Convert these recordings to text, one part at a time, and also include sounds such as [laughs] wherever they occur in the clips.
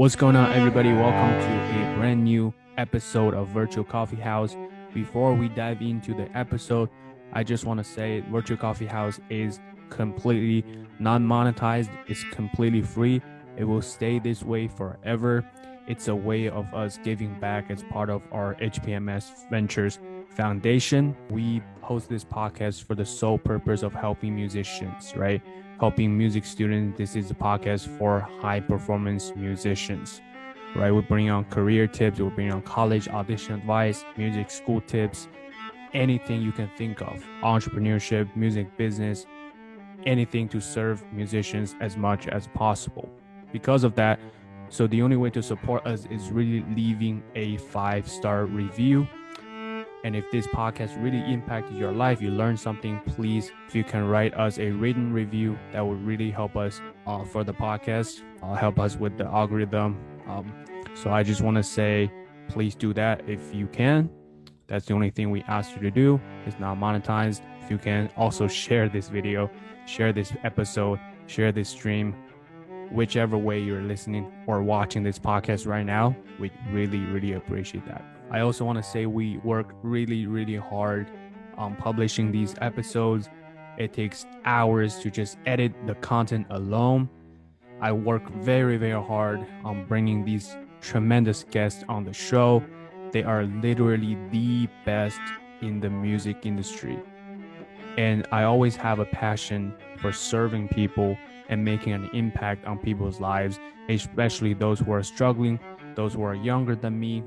What's going on, everybody? Welcome to a brand new episode of Virtual Coffee House. Before we dive into the episode, I just want to say Virtual Coffee House is completely non monetized, it's completely free. It will stay this way forever. It's a way of us giving back as part of our HPMS Ventures Foundation. We host this podcast for the sole purpose of helping musicians, right? Helping music students. This is a podcast for high performance musicians, right? We bring on career tips, we bring on college audition advice, music school tips, anything you can think of, entrepreneurship, music business, anything to serve musicians as much as possible. Because of that, so the only way to support us is really leaving a five star review and if this podcast really impacted your life, you learned something, please, if you can write us a written review, that would really help us uh, for the podcast, uh, help us with the algorithm. Um, so I just want to say, please do that if you can. That's the only thing we ask you to do. It's not monetized. If you can also share this video, share this episode, share this stream, whichever way you're listening or watching this podcast right now, we really, really appreciate that. I also want to say we work really, really hard on publishing these episodes. It takes hours to just edit the content alone. I work very, very hard on bringing these tremendous guests on the show. They are literally the best in the music industry. And I always have a passion for serving people and making an impact on people's lives, especially those who are struggling, those who are younger than me,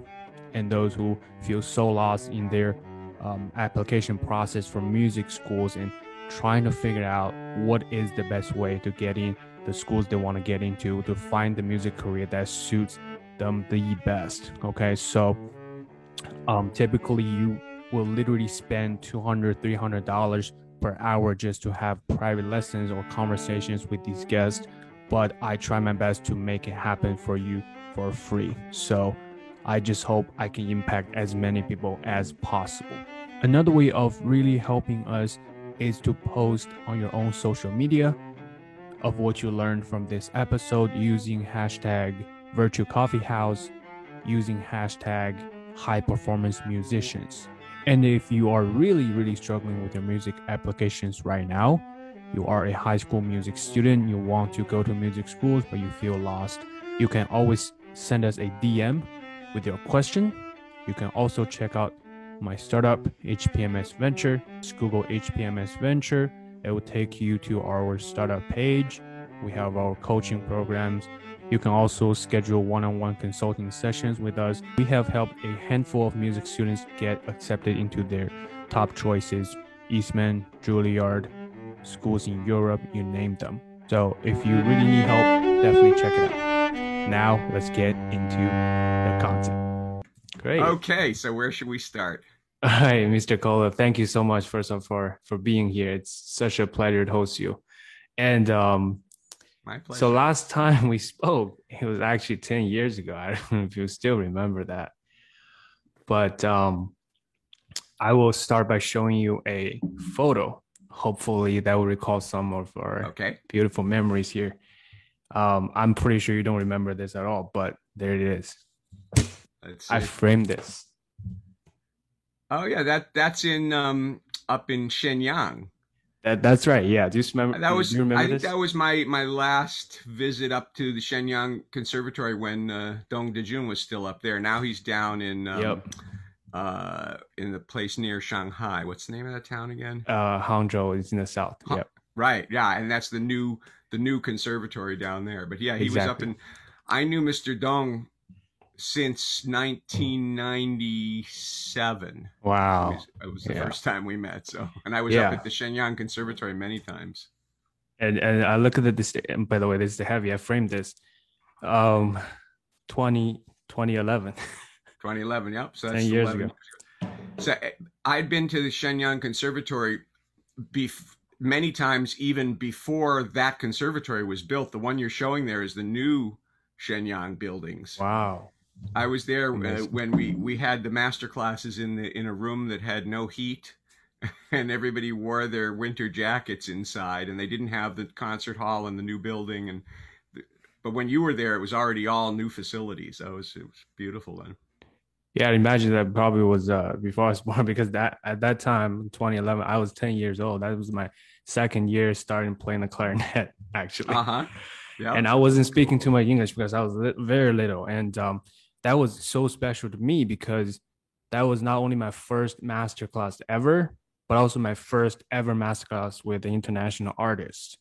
and those who feel so lost in their um, application process for music schools and trying to figure out what is the best way to get in the schools they want to get into to find the music career that suits them the best okay? So um, typically you will literally spend 200 300 dollars per hour just to have private lessons or conversations with these guests but i try my best to make it happen for you for free. So I just hope I can impact as many people as possible. Another way of really helping us is to post on your own social media of what you learned from this episode using hashtag virtual coffee house, using hashtag high performance musicians. And if you are really, really struggling with your music applications right now, you are a high school music student, you want to go to music schools, but you feel lost, you can always send us a DM with your question. You can also check out my startup, HPMS Venture. Just Google HPMS Venture. It will take you to our startup page. We have our coaching programs. You can also schedule one on one consulting sessions with us. We have helped a handful of music students get accepted into their top choices Eastman, Juilliard, schools in Europe, you name them. So if you really need help, definitely check it out. Now let's get into the content. Great. Okay, so where should we start? Hi, Mr. Cohler. Thank you so much first of for for being here. It's such a pleasure to host you. And um my pleasure. So last time we spoke, it was actually 10 years ago. [laughs] I don't know if you still remember that. But um I will start by showing you a photo. Hopefully that will recall some of our okay. beautiful memories here. Um, I'm pretty sure you don't remember this at all, but there it is. I framed this. Oh yeah, that that's in um up in Shenyang. That that's right. Yeah, do you remember? That was. remember I think that was my my last visit up to the Shenyang Conservatory when uh, Dong Dejun was still up there. Now he's down in um, yep. uh in the place near Shanghai. What's the name of that town again? Uh, Hangzhou is in the south. Ha- yep. Right. Yeah, and that's the new the new conservatory down there. But yeah, he exactly. was up in. I knew Mr. Dong since 1997. Wow, it was, it was the yeah. first time we met. So, and I was yeah. up at the Shenyang Conservatory many times. And and I look at this. And by the way, this is the heavy. I framed this. Um, 20, 2011. 2011. Yep. So that's 10 years ago. So eh, I'd been to the Shenyang Conservatory before many times even before that conservatory was built. The one you're showing there is the new Shenyang buildings. Wow. I was there uh, when we we had the master classes in the in a room that had no heat [laughs] and everybody wore their winter jackets inside and they didn't have the concert hall in the new building and but when you were there, it was already all new facilities. It was, it was beautiful then. Yeah, I imagine that probably was uh, before I was [laughs] born because that at that time, 2011, I was 10 years old. That was my second year starting playing the clarinet, [laughs] actually. Uh huh. Yeah. And I wasn't speaking too much English because I was li- very little, and um, that was so special to me because that was not only my first master class ever, but also my first ever master class with an international artist.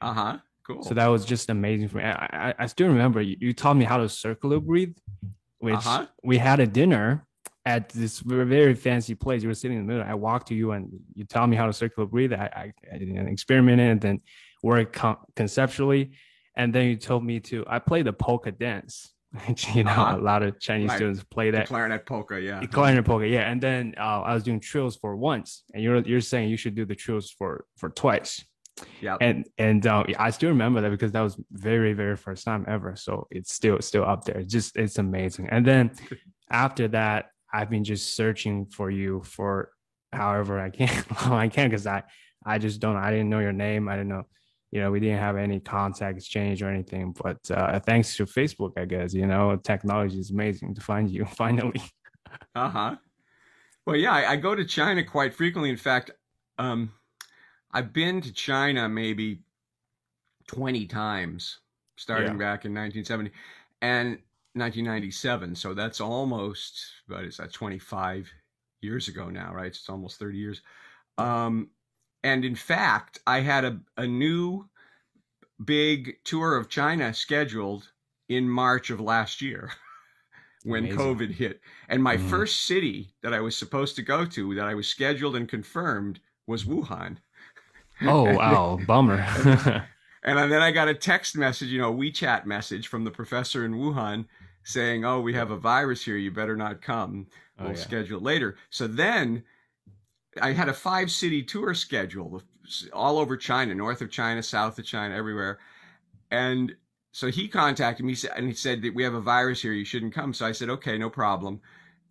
Uh huh. Cool. So that was just amazing for me. I, I, I still remember you, you taught me how to circular breathe, which uh-huh. we had a dinner at this very fancy place. You were sitting in the middle. I walked to you and you taught me how to circular breathe. I, I, I experimented and then worked con- conceptually. And then you told me to, I played the polka dance. [laughs] you know, uh-huh. a lot of Chinese right. students play that. Clarinet polka, yeah. Clarinet polka, yeah. And then uh, I was doing trills for once, and you're you're saying you should do the trills for for twice. Yeah. And and uh, I still remember that because that was very very first time ever. So it's still still up there. It's just it's amazing. And then [laughs] after that, I've been just searching for you for however I can. [laughs] I can because I I just don't. I didn't know your name. I didn't know. You know, we didn't have any contact exchange or anything. But uh, thanks to Facebook, I guess you know, technology is amazing to find you [laughs] finally. uh huh. Well, yeah, I, I go to China quite frequently. In fact, um, I've been to China maybe 20 times starting yeah. back in 1970 and 1997. So that's almost, what is that, 25 years ago now, right? It's almost 30 years. Um, and in fact, I had a, a new big tour of China scheduled in March of last year. [laughs] when Amazing. COVID hit. And my mm-hmm. first city that I was supposed to go to, that I was scheduled and confirmed, was Wuhan. Oh [laughs] wow, bummer. [laughs] and then I got a text message, you know, WeChat message from the professor in Wuhan saying, "Oh, we have a virus here. You better not come. Oh, we'll oh, yeah. schedule it later." So then I had a five city tour schedule all over China, north of China, south of China, everywhere. And so he contacted me and he said that we have a virus here. You shouldn't come. So I said, okay, no problem.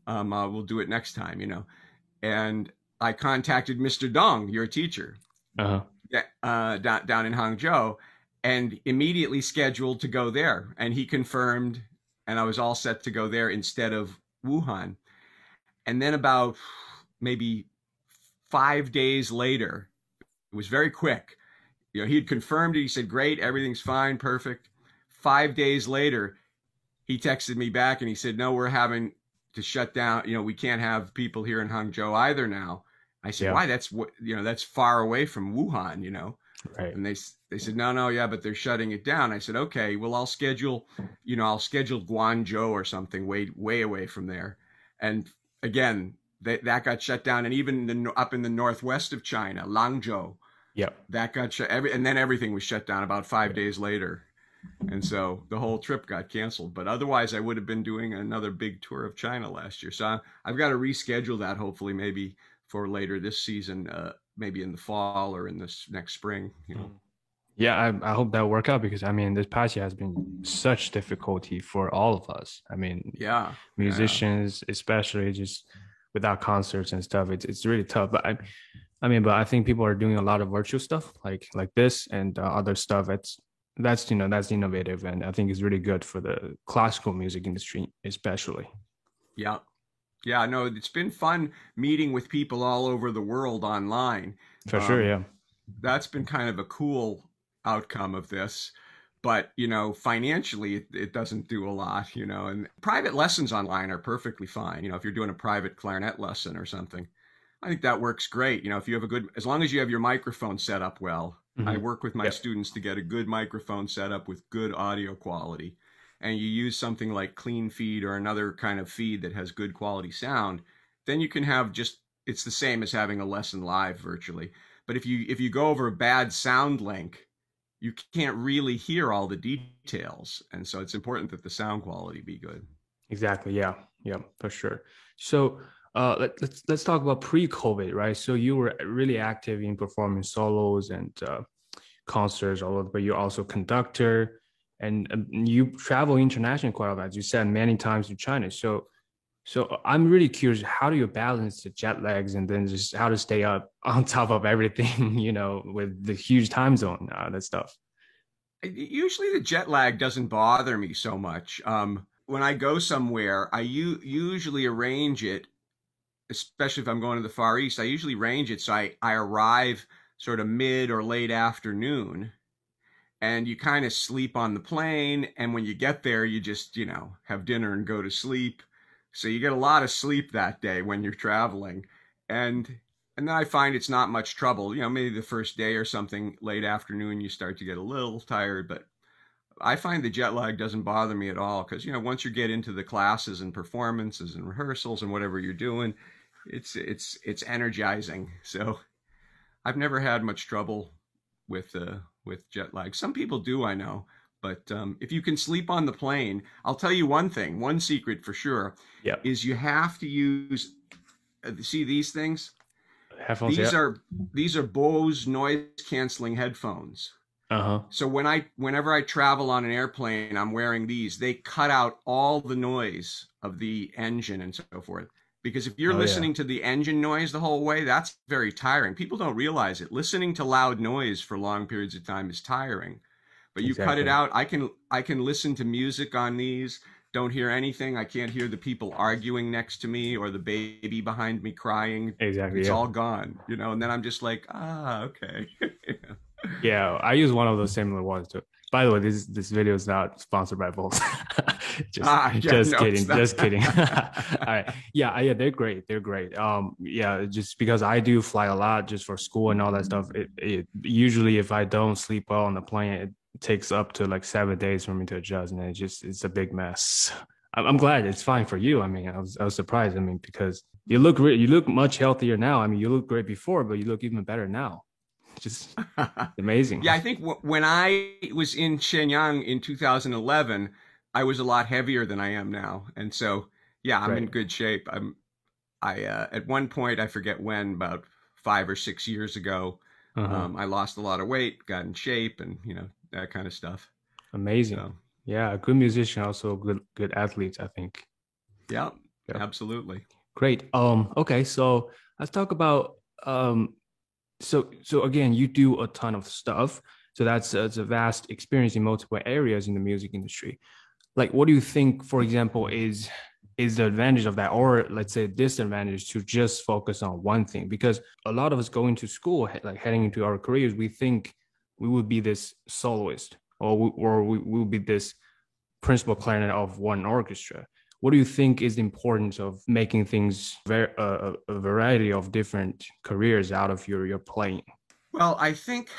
Um, uh, we'll do it next time, you know. And I contacted Mr. Dong, your teacher, uh-huh. Uh, down, down in Hangzhou and immediately scheduled to go there. And he confirmed, and I was all set to go there instead of Wuhan. And then about maybe five days later, it was very quick. You know, he had confirmed it. He said, Great, everything's fine, perfect. Five days later, he texted me back and he said, No, we're having to shut down. You know, we can't have people here in Hangzhou either now. I said, yeah. why? That's what you know. That's far away from Wuhan, you know. Right. And they they said, no, no, yeah, but they're shutting it down. I said, okay, well, I'll schedule, you know, I'll schedule Guangzhou or something way way away from there. And again, that that got shut down, and even the, up in the northwest of China, Lanzhou. Yep. That got shut. Every and then everything was shut down about five yep. days later. And so the whole trip got canceled. But otherwise, I would have been doing another big tour of China last year. So I've got to reschedule that. Hopefully, maybe for later this season, uh, maybe in the fall or in this next spring. You know. Yeah, I, I hope that will work out because I mean this past year has been such difficulty for all of us. I mean, yeah, musicians yeah. especially just without concerts and stuff. It's it's really tough. But I, I mean, but I think people are doing a lot of virtual stuff like like this and uh, other stuff. It's that's you know that's innovative and I think it's really good for the classical music industry especially. Yeah, yeah, no, it's been fun meeting with people all over the world online. For um, sure, yeah. That's been kind of a cool outcome of this. But, you know, financially, it, it doesn't do a lot, you know, and private lessons online are perfectly fine. You know, if you're doing a private clarinet lesson or something, I think that works great. You know, if you have a good, as long as you have your microphone set up well, mm-hmm. I work with my yep. students to get a good microphone set up with good audio quality and you use something like clean feed or another kind of feed that has good quality sound, then you can have just it's the same as having a lesson live virtually. But if you if you go over a bad sound link, you can't really hear all the details, and so it's important that the sound quality be good. Exactly. Yeah. Yeah. For sure. So uh, let, us let's, let's talk about pre-COVID, right? So you were really active in performing solos and uh, concerts, all of, but you're also conductor and um, you travel internationally quite a lot, as you said many times to China. So, so I'm really curious, how do you balance the jet lags and then just how to stay up [laughs] on top of everything, you know, with the huge time zone, uh, that stuff? usually the jet lag doesn't bother me so much. Um, when I go somewhere, I u- usually arrange it, especially if I'm going to the Far East. I usually arrange it so I, I arrive sort of mid or late afternoon, and you kind of sleep on the plane. And when you get there, you just you know have dinner and go to sleep. So you get a lot of sleep that day when you're traveling, and and then I find it's not much trouble. You know, maybe the first day or something late afternoon, you start to get a little tired, but I find the jet lag doesn't bother me at all because, you know, once you get into the classes and performances and rehearsals and whatever you're doing, it's, it's, it's energizing. So I've never had much trouble with, uh, with jet lag. Some people do, I know. But um, if you can sleep on the plane, I'll tell you one thing, one secret for sure, yep. is you have to use, uh, see these things? Headphones. These yeah. are these are Bose noise canceling headphones. Uh-huh. So when I whenever I travel on an airplane, I'm wearing these. They cut out all the noise of the engine and so forth. Because if you're Oh, listening yeah. to the engine noise the whole way, that's very tiring. People don't realize it. Listening to loud noise for long periods of time is tiring. But you cut it out. I can I can listen to music on these. Don't hear anything. I can't hear the people arguing next to me or the baby behind me crying. Exactly. It's yeah. all gone, you know. And then I'm just like, ah, okay. [laughs] Yeah, I use one of those similar ones too. By the way, this this video is not sponsored by Volt. [laughs] just Ah, yeah, just no, kidding, it's not. just kidding. [laughs] [laughs] All right, yeah, yeah, they're great, they're great. Um, yeah, just because I do fly a lot just for school and all that stuff. It, it usually if I don't sleep well on the plane, it takes up to like seven days for me to adjust, and it just it's a big mess. I'm, I'm glad it's fine for you. I mean, I was I was surprised. I mean, because you look re- you look much healthier now. I mean, you look great before, but you look even better now. Just [laughs] amazing. yeah, I think w- when I was in Shenyang in 2011, I was a lot heavier than I am now, and so yeah, I'm in good shape. I'm. I uh, at one point I forget when about five or six years ago, Uh-huh. um, I lost a lot of weight, got in shape, and you know that kind of stuff. amazing. So Yeah, a good musician, also good good athlete. I think. yeah, Yeah. absolutely. Great. Um. Okay. So let's talk about um. So so again, you do a ton of stuff. So that's that's a vast experience in multiple areas in the music industry. Like, what do you think, for example, is is the advantage of that, or let's say disadvantage to just focus on one thing? Because a lot of us going to school, like heading into our careers, we think we would be this soloist, or we, or we will be this principal clarinet of one orchestra what do you think is the importance of making things ver- uh, a, a variety of different careers out of your your playing? Well, I think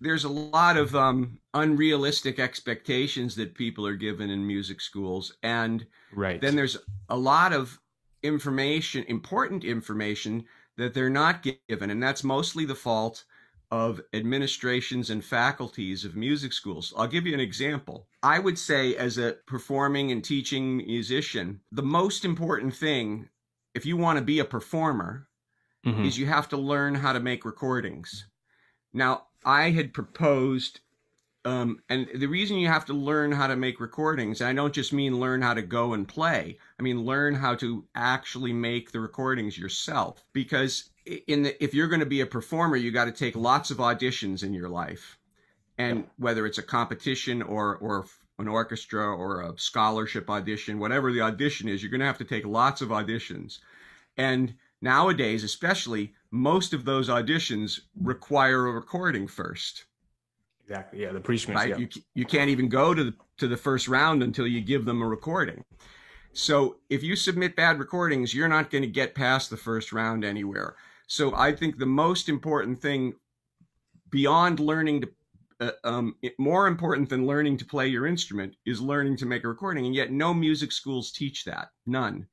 there's a lot of um, unrealistic expectations that people are given in music schools, and right. then there's a lot of information, important information that they're not given, and that's mostly the fault of administrations and faculties of music schools. I'll give you an example. I would say, as a performing and teaching musician, the most important thing, if you want to be a performer, Mhm. is you have to learn how to make recordings. Now, I had proposed, um, and the reason you have to learn how to make recordings, and I don't just mean learn how to go and play, I mean learn how to actually make the recordings yourself. Because in the, if you're going to be a performer, you got to take lots of auditions in your life, and whether it's a competition or or an orchestra or a scholarship audition, whatever the audition is, you're going to have to take lots of auditions, and nowadays, especially, most of those auditions require a recording first, exactly yeah the pre-screens right? yeah. You you can't even go to the to the first round until you give them a recording. So if you submit bad recordings, you're not going to get past the first round anywhere. So I think the most important thing beyond learning to uh, um, it- more important than learning to play your instrument is learning to make a recording, and yet no music schools teach that, none.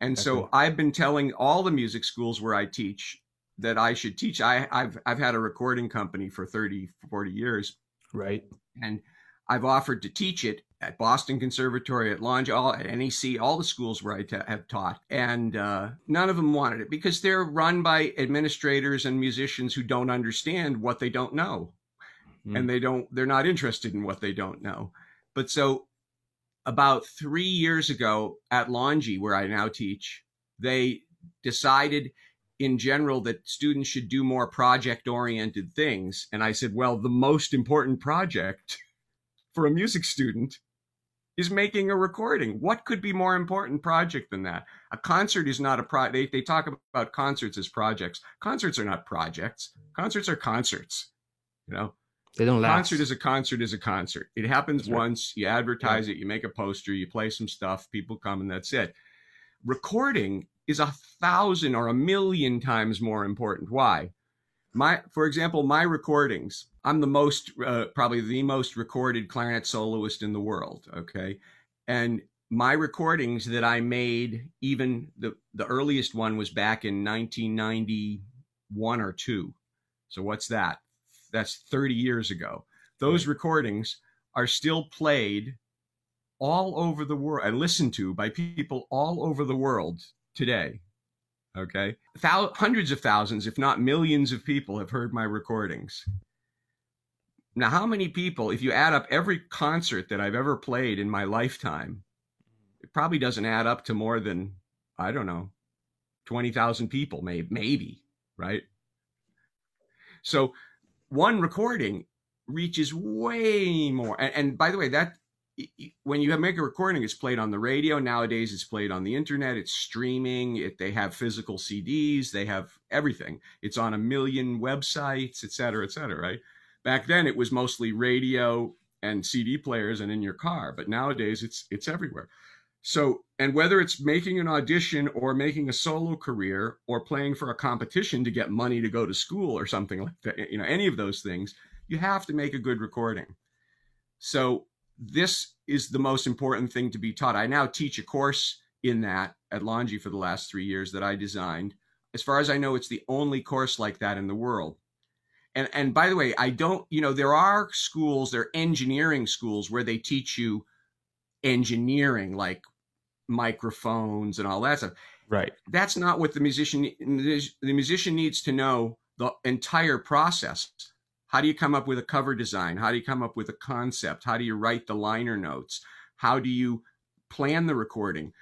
And so. I've been telling all the music schools where I teach that I should teach. I, I've I've had a recording company for 30, 40 years, right and I've offered to teach it at Boston Conservatory, at Longy, all at NEC, all the schools where I ta- have taught, and uh, none of them wanted it because they're run by administrators and musicians who don't understand what they don't know Mm. and they don't they're not interested in what they don't know but so about three years ago at Longy, where I now teach, they decided in general that students should do more project oriented things. And I said, well, the most important project [laughs] for a music student is making a recording. What could be more important project than that? A concert is not a pro. They, they talk about concerts as projects. Concerts are not projects. Concerts are concerts. You know, they don't last. Concert is a concert is a concert. It happens that's once. Right. You advertise yeah. it. You make a poster. You play some stuff. People come, and that's it. Recording is a thousand or a million times more important. Why? My, for example, my recordings. I'm the most, uh, probably the most recorded clarinet soloist in the world. Okay, and my recordings that I made, even the the earliest one was back in 1991 or two. So what's that? That's 30 years ago. Those recordings are still played all over the world and listened to by people all over the world today. Okay. Thou- hundreds of thousands, if not millions of people have heard my recordings. Now, how many people, if you add up every concert that I've ever played in my lifetime, it probably doesn't add up to more than, I don't know, 20,000 people, maybe, maybe, right? So one recording reaches way more. And, and by the way, that when you make a recording, it's played on the radio. Nowadays, it's played on the internet. It's streaming. It, they have physical CDs. They have everything. It's on a million websites, et cetera, et cetera. Right? Back then, it was mostly radio and CD players and in your car. But nowadays, it's it's everywhere. So, and whether it's making an audition or making a solo career or playing for a competition to get money to go to school or something like that, you know, any of those things, you have to make a good recording. So this is the most important thing to be taught. I now teach a course in that at Longy for the last three years that I designed. As far as I know, it's the only course like that in the world. And and by the way, I don't, you know, there are schools, there are engineering schools where they teach you engineering, like microphones and all that stuff. Right. That's not what the musician the musician needs to know the entire process how do you come up with a cover design? How do you come up with a concept? How do you write the liner notes? How do you plan the recording?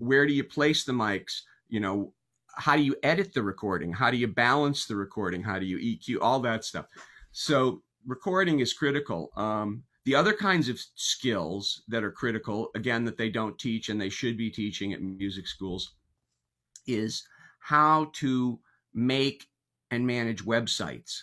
Where do you place the mics? You know, how do you edit the recording? How do you balance the recording? How do you EQ? All that stuff. So recording is critical. Um, the other kinds of skills that are critical, again, that they don't teach and they should be teaching at music schools, is how to make and manage websites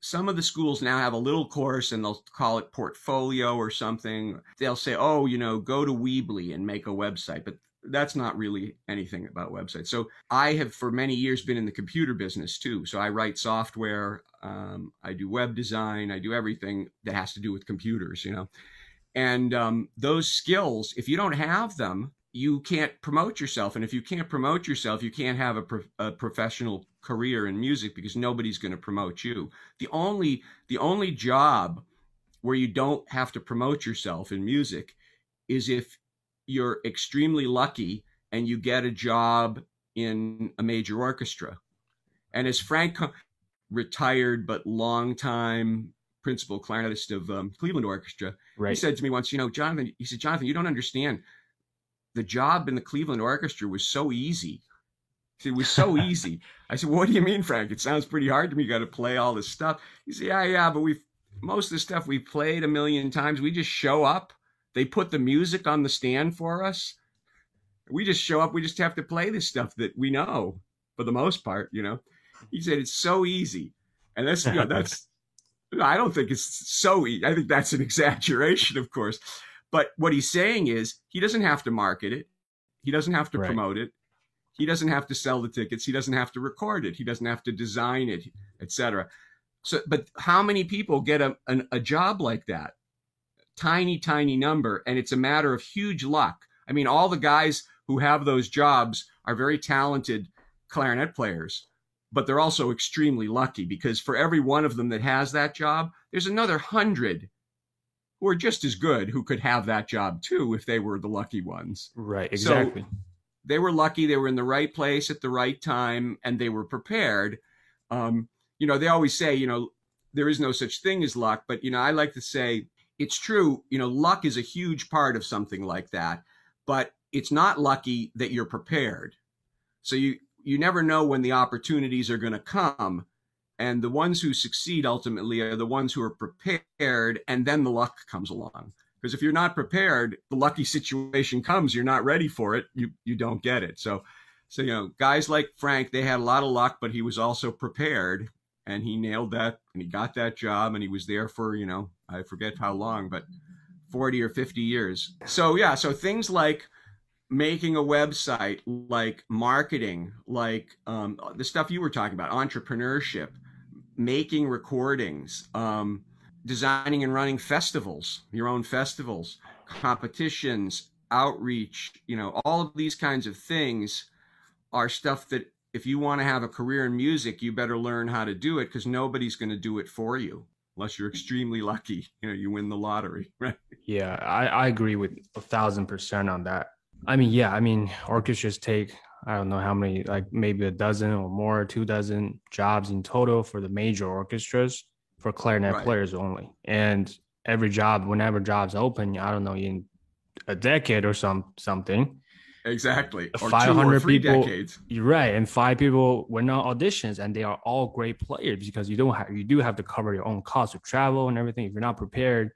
some of the schools now have a little course and they'll call it portfolio or something. They'll say, oh, you know, go to Weebly and make a website. But that's not really anything about websites. So I have for many years been in the computer business too. So I write software, um, I do web design, I do everything that has to do with computers, you know. And um, those skills, if you don't have them, you can't promote yourself. And if you can't promote yourself, you can't have a, pro- a professional career in music because nobody's going to promote you. The only the only job where you don't have to promote yourself in music is if you're extremely lucky and you get a job in a major orchestra. And as Frank, retired but long time principal clarinetist of um, Cleveland Orchestra, right. he said to me once, you know, Jonathan, he said, Jonathan, you don't understand. The job in the Cleveland Orchestra was so easy. It was so [laughs] easy. I said, "What do you mean, Frank? It sounds pretty hard to me. You got to play all this stuff." He said, "Yeah, yeah, but we've most of the stuff we've played a million times. We just show up. They put the music on the stand for us. We just show up. We just have to play this stuff that we know for the most part. You know." He said, "It's so easy," and that's you know, that's. I don't think it's so easy. I think that's an [laughs] exaggeration, of course. But what he's saying is he doesn't have to market it. He doesn't have to right. promote it he doesn't have to sell the tickets. He doesn't have to record it. He doesn't have to design it, etc. So, but how many people get a, an, a job like that? Tiny, tiny number. And it's a matter of huge luck. I mean, all the guys who have those jobs are very talented clarinet players, but they're also extremely lucky because for every one of them that has that job, there's another hundred who are just as good who could have that job too if they were the lucky ones. Right, exactly. So, they were lucky they were in the right place at the right time and they were prepared um, you know they always say you know there is no such thing as luck but you know i like to say it's true you know luck is a huge part of something like that but it's not lucky that you're prepared so you you never know when the opportunities are going to come And the ones who succeed ultimately are the ones who are prepared, and then the luck comes along. Because if you're not prepared, the lucky situation comes. You're not ready for it. You you don't get it. So, so you know, guys like Frank, they had a lot of luck, but he was also prepared, and he nailed that, and he got that job, and he was there for you know, I forget how long, but forty or fifty years. So yeah, so things like making a website, like marketing, like um, the stuff you were talking about, entrepreneurship, making recordings. Um, designing and running festivals, your own festivals, competitions, outreach, you know, all of these kinds of things are stuff that if you want to have a career in music, you better learn how to do it because nobody's going to do it for you unless you're extremely lucky. You know, you win the lottery, [laughs] right? Yeah, I, I agree with a thousand percent on that. I mean, yeah, I mean, orchestras take I don't know how many, like maybe a dozen or more, two dozen jobs in total for the major orchestras for clarinet right. players only. And every job, whenever jobs open, I don't know, in a decade or some something. Exactly. Or 500 people. Decades. You're right. And five people were not auditions and they are all great players because you don't have, you do have to cover your own cost of travel and everything. If you're not prepared,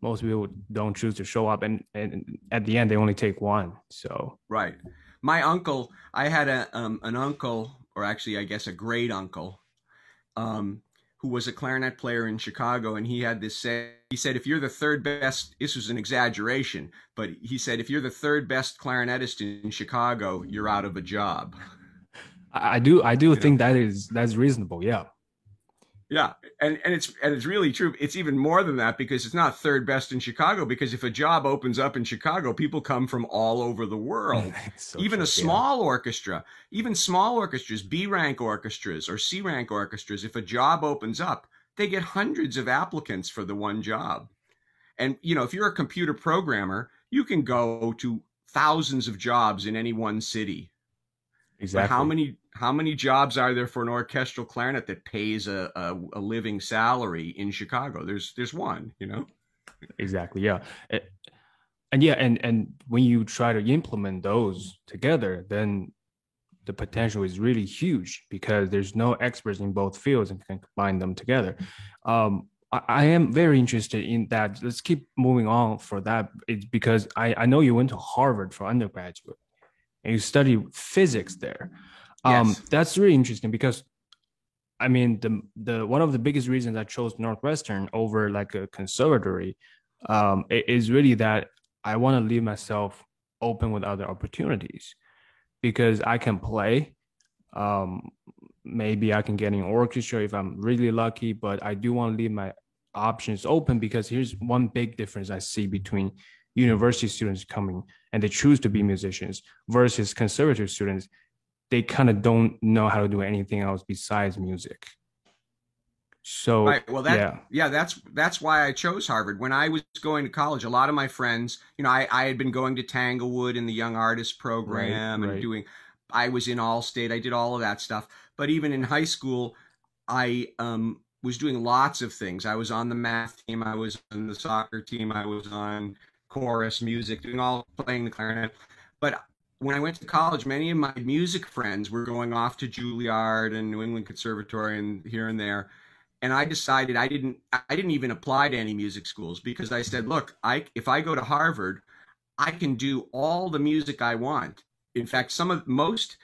most people don't choose to show up. And, and at the end, they only take one. So, right. My uncle, I had a, um, an uncle, or actually, I guess a great uncle, um, who was a clarinet player in Chicago, and he had this say. He said, "If you're the third best, this was an exaggeration, but he said, if you're the third best clarinetist in Chicago, you're out of a job." I do, I do you think know? that is that's reasonable. Yeah. Yeah, and and it's and it's really true. It's even more than that because it's not third best in Chicago. Because if a job opens up in Chicago, people come from all over the world. [laughs] so even true, a small yeah. orchestra, even small orchestras, B rank orchestras or C rank orchestras, if a job opens up, they get hundreds of applicants for the one job. And you know, if you're a computer programmer, you can go to thousands of jobs in any one city. Exactly. But how many how many jobs are there for an orchestral clarinet that pays a, a, a living salary in Chicago? There's there's one, you know. Exactly. Yeah. It, and yeah, and and when you try to implement those together, then the potential is really huge because there's no experts in both fields and can combine them together. Um, I, I am very interested in that. Let's keep moving on for that. It's because I, I know you went to Harvard for undergraduate and you study physics there. Um, yes. That's really interesting because I mean the the one of the biggest reasons I chose Northwestern over like a conservatory um, is really that I want to leave myself open with other opportunities because I can play. Um, maybe I can get in orchestra if I'm really lucky, but I do want to leave my options open because here's one big difference I see between university students coming and they choose to be musicians versus conservative students they kind of don't know how to do anything else besides music. So right. well that yeah. yeah that's that's why I chose Harvard. When I was going to college, a lot of my friends, you know, I, I had been going to Tanglewood in the Young Artist program right, and right. doing I was in Allstate, I did all of that stuff. But even in high school, I um was doing lots of things. I was on the math team, I was on the soccer team, I was on chorus music, doing all playing the clarinet. But when I went to college, many of my music friends were going off to Juilliard and New England Conservatory and here and there. And I decided I didn't I didn't even apply to any music schools because I said, look, I if I go to Harvard, I can do all the music I want. In fact, some of most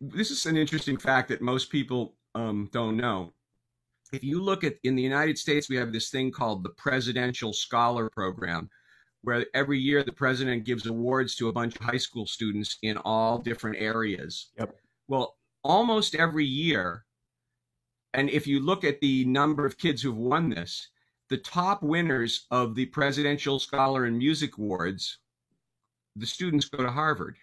this is an interesting fact that most people um, don't know. If you look at in the United States, we have this thing called the Presidential Scholar Program where every year the president gives awards to a bunch of high school students in all different areas. Yep. Well, almost every year, and if you look at the number of kids who've won this, the top winners of the Presidential Scholar and Music Awards, the students go to Harvard.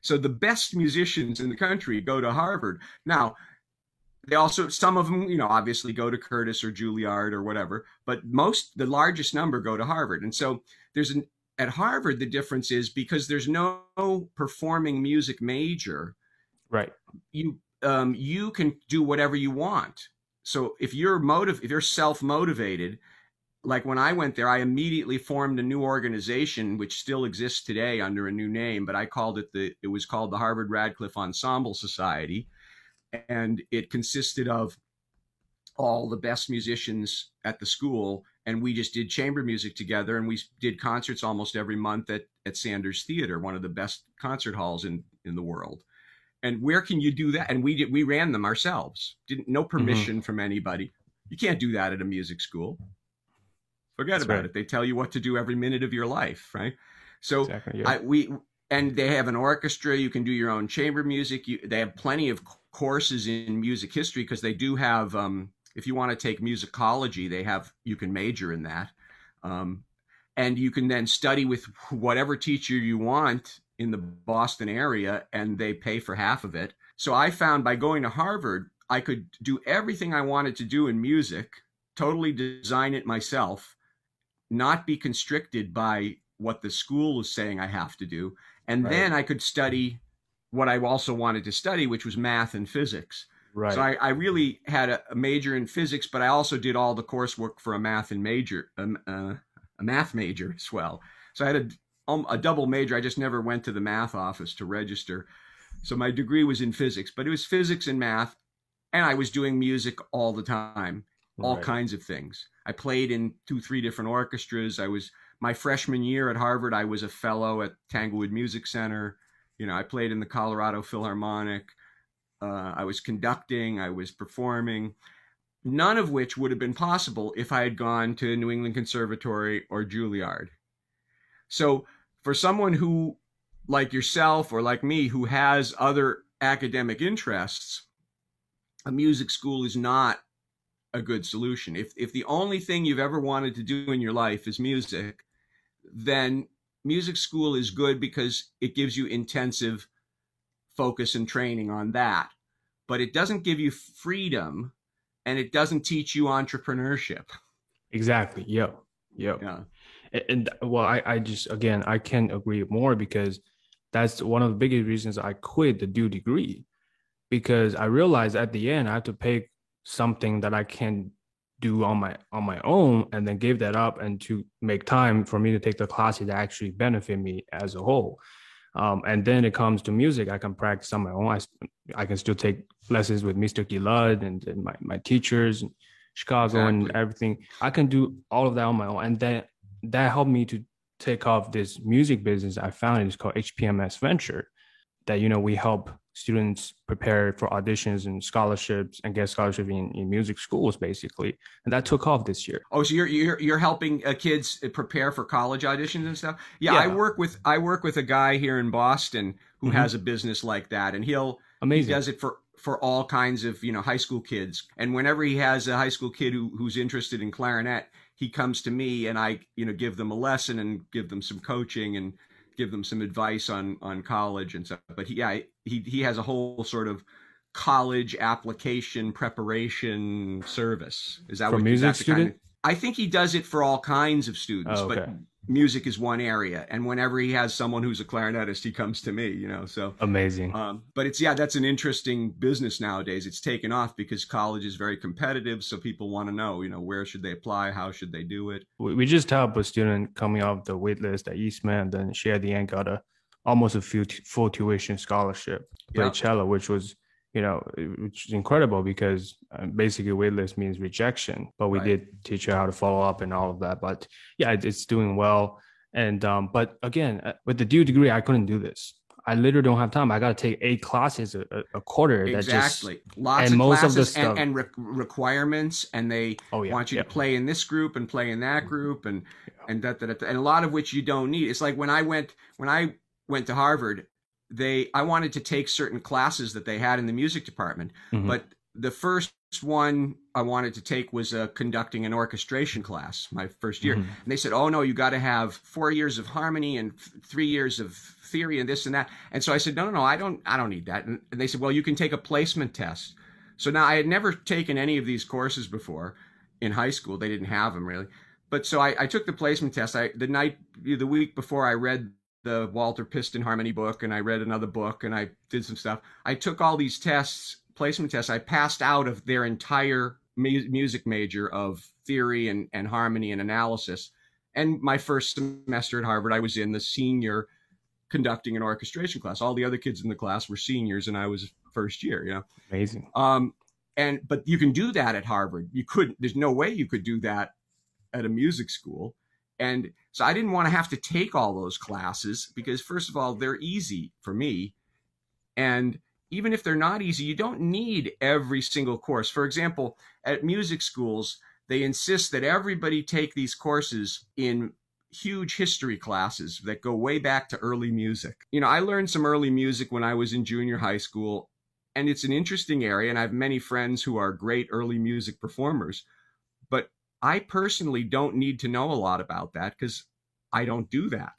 So the best musicians in the country go to Harvard. Now, they also some of them you know obviously go to curtis or juilliard or whatever but most the largest number go to harvard. And so there's an at harvard the difference is because there's no performing music major right. you um, you can do whatever you want. So if you're motive if you're self-motivated like when i went there i immediately formed a new organization which still exists today under a new name but i called it the it was called the harvard radcliffe ensemble society and it consisted of all the best musicians at the school and we just did chamber music together and we did concerts almost every month at, at sanders theater one of the best concert halls in, in the world and where can you do that and we did we ran them ourselves didn't no mm-hmm. permission mm-hmm. from anybody you can't do that at a music school forget That's about right. it they tell you what to do every minute of your life right so exactly, yeah. I, we and they have an orchestra you can do your own chamber music you, they have plenty of courses in music history because they do have um, if you want to take musicology, they have you can major in that, um, and you can then study with whatever teacher you want in the Boston area, and they pay for half of it. So I found by going to Harvard, I could do everything I wanted to do in music, totally design it myself, not be constricted by what the school is saying I have to do, and right. then I could study what I also wanted to study, which was math and physics. Right. So I, I really had a, a, major in physics, but I also did all the coursework for a math and major, um, uh, a math major as well. So I had a, um, a double major. I just never went to the math office to register. So my degree was in physics, but it was physics and math, and I was doing music all the time, all right. kinds of things. I played in two, three different orchestras. I was my freshman year at Harvard. I was a fellow at Tanglewood Music Center. You know, I played in the Colorado Philharmonic. Uh, I was conducting, I was performing, none of which would have been possible if I had gone to New England Conservatory or Juilliard. So, for someone who, like yourself or like me, who has other academic interests, a music school is not a good solution. If, if the only thing you've ever wanted to do in your life is music, then music school is good because it gives you intensive focus and training on that. But it doesn't give you freedom and it doesn't teach you entrepreneurship. Exactly. Yep. Yep. Yeah. And, and well, I, I just, again, I can't agree more because that's one of the biggest reasons I quit the dual degree because I realized at the end I have to pay something that I can do on my on my own and then give that up and to make time for me to take the classes that actually benefit me as a whole um, and then it comes to music, I can practice on my own. I, I can still take lessons with Mr. Gilad and, and my, my teachers in Chicago exactly. and everything. I can do all of that on my own. And that, that helped me to take off this music business I found. It's called HPMS Venture that, you know, we help students prepare for auditions and scholarships and get scholarship in, in music schools basically. And that took off this year. Oh so you're you're, you're helping uh, kids prepare for college auditions and stuff? Yeah, yeah, i work with i work with a guy here in boston who mm-hmm. has a business like that and he'll Amazing. he does it for for all kinds of you know high school kids. And whenever he has a high school kid who, who's interested in clarinet he comes to me and i you know give them a lesson and give them some coaching and give them some advice on on college and stuff. But he, yeah, he he has a whole sort of college application preparation service. Is that for what music student? Kind of, I think he does it for all kinds of students, oh, okay. but music is one area and whenever he has someone who's a clarinetist he comes to me you know so. Amazing. Um, but it's yeah that's an interesting business nowadays. It's taken off because college is very competitive so people want to know you know where should they apply how should they do it. We just helped a student coming off the wait list at eastman then she at the end got a almost a full, full tuition scholarship play cello which was you know, which is incredible because uh, basically waitlist means rejection. But we right. did teach her how to follow up and all of that. But yeah, it's doing well. And um, but again, uh, with the dual degree, I couldn't do this. I literally don't have time. I got to take eight classes a, a quarter. Exactly. Just, Lots of most classes of the stuff. and, and re- requirements, and they oh, yeah. want you to play in this group and play in that mm-hmm. group, and yeah. and that, that, that and a lot of which you don't need. It's like when I went when I went to Harvard, they I wanted to take certain classes that they had in the music department, mm-hmm. but the first one I wanted to take was a conducting an orchestration class my first year. Mm-hmm. And they said, "Oh no, you got to have 4 years of harmony and 3 years of theory and this and that." And so I said, "No, no, no, I don't I don't need that." And they said, "Well, you can take a placement test." So now I had never taken any of these courses before in high school. They didn't have them really. But so I, I took the placement test. I the night the week before I read the Walter Piston Harmony book and I read another book and I did some stuff. I took all these tests, placement tests. I passed out of their entire mu- music major of theory and, and harmony and analysis. And my first semester at Harvard, I was in the senior conducting an orchestration class. All the other kids in the class were seniors, and I was first year. You know, amazing. Um, and but you can do that at Harvard. You couldn't. There's no way you could do that at a music school. And so I didn't want to have to take all those classes because, first of all, they're easy for me. And even if they're not easy, you don't need every single course. For example, at music schools, they insist that everybody take these courses in huge history classes that go way back to early music. You know, I learned some early music when I was in junior high school, and it's an interesting area, and I have many friends who are great early music performers. I personally don't need to know a lot about that because I don't do that.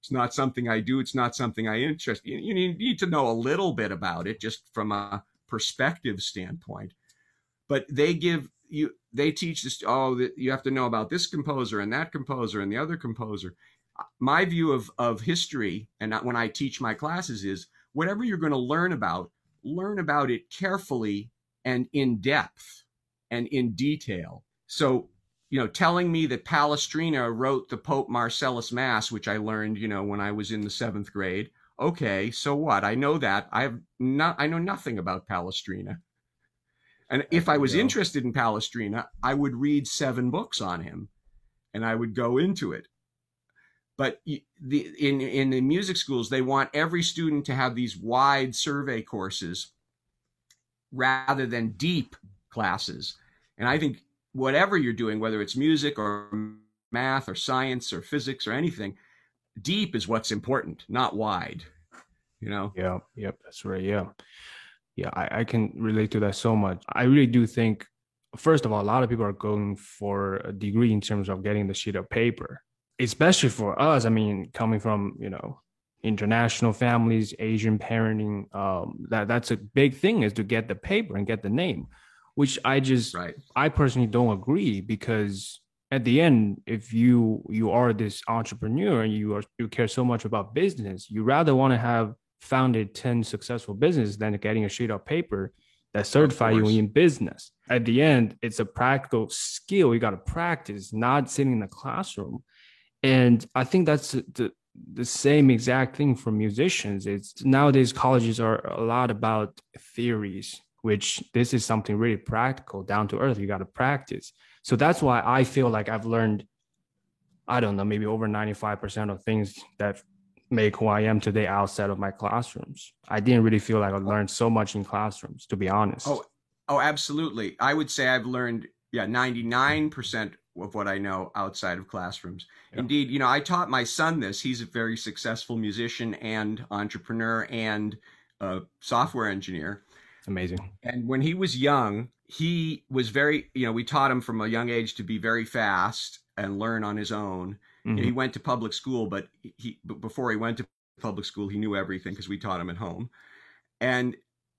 It's not something I do. It's not something I interest. You, you need to know a little bit about it just from a perspective standpoint. But they give you they teach this oh you have to know about this composer and that composer and the other composer uh, my view of of history and when i teach my classes is whatever you're going to learn about learn about it carefully and in depth and in detail so you know telling me that palestrina wrote the pope marcellus mass which i learned you know when i was in the seventh grade. Okay so what? I know that. I have not i know nothing about palestrina. And if I was interested in Palestrina, I would read seven books on him and I would go into it. But the, in, in the music schools, they want every student to have these wide survey courses rather than deep classes. And I think whatever you're doing, whether it's music or math or science or physics or anything, deep is what's important, not wide. You know? Yeah. Yep. That's right. Yeah yeah, I, I can relate to that so much. I really do think, first of all, a lot of people are going for a degree in terms of getting the sheet of paper, especially for us. I mean, coming from, you know, international families, Asian parenting, um, that that's a big thing is to get the paper and get the name, which I just, right. I personally don't agree because at the end, if you you are this entrepreneur and you are you care so much about business, you rather want to have founded 10 successful businesses than getting a sheet of paper that certify you in business. At the end, it's a practical skill you got to practice, not sitting in the classroom. And I think that's the, the same exact thing for musicians. It's nowadays colleges are a lot about theories, which this is something really practical, down to earth. You got to practice. So that's why I feel like I've learned, I don't know, maybe over 95% of things that make who I am today outside of my classrooms. I didn't really feel like I learned so much in classrooms, to be honest. Oh, oh, absolutely. I would say I've learned, yeah, 99% of what I know outside of classrooms. Yeah. Indeed, you know, I taught my son this. He's a very successful musician and entrepreneur and a software engineer. Amazing. And when he was young, he was very, you know, we taught him from a young age to be very fast and learn on his own Mm-hmm. He went to public school, but he but before he went to public school, he knew everything because we taught him at home. And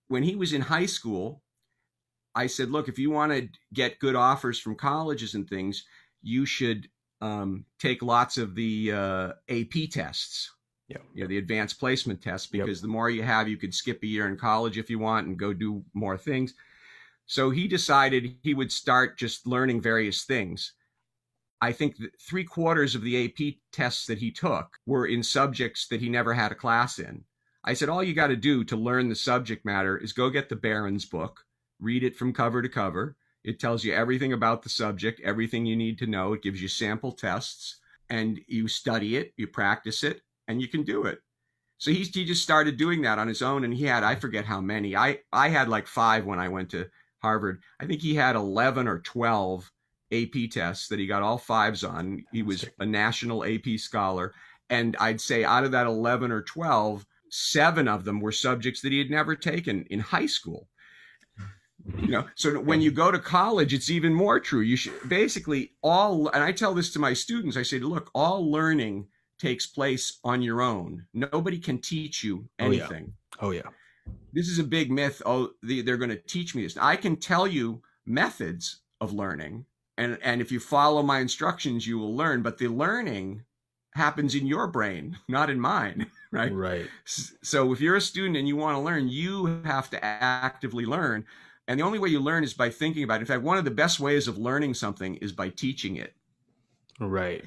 when he was in high school, I said, "Look, if you want to get good offers from colleges and things, you should um, take lots of the uh, AP tests." Yeah. You know, the advanced placement tests, because yep. the more you have, you could skip a year in college if you want and go do more things. So he decided he would start just learning various things. I think three quarters of the AP tests that he took were in subjects that he never had a class in. I said, all you got to do to learn the subject matter is go get the Barron's book, read it from cover to cover. It tells you everything about the subject, everything you need to know. It gives you sample tests, and you study it, you practice it, and you can do it. So he, he just started doing that on his own, and he had I forget how many. I I had like five when I went to Harvard. I think he had eleven or twelve AP tests that he got all fives on. He was a national AP scholar. And I'd say out of that 11 or 12, seven of them were subjects that he had never taken in high school. You know, so when you go to college, it's even more true. You should basically all, and I tell this to my students I say, look, all learning takes place on your own. Nobody can teach you anything. Oh, yeah. Oh, yeah. This is a big myth. Oh, they're going to teach me this. I can tell you methods of learning and and if you follow my instructions you will learn but the learning happens in your brain [laughs] not in mine [laughs] right right so if you're a student and you want to learn you have to actively learn and the only way you learn is by thinking about it in fact one of the best ways of learning something is by teaching it right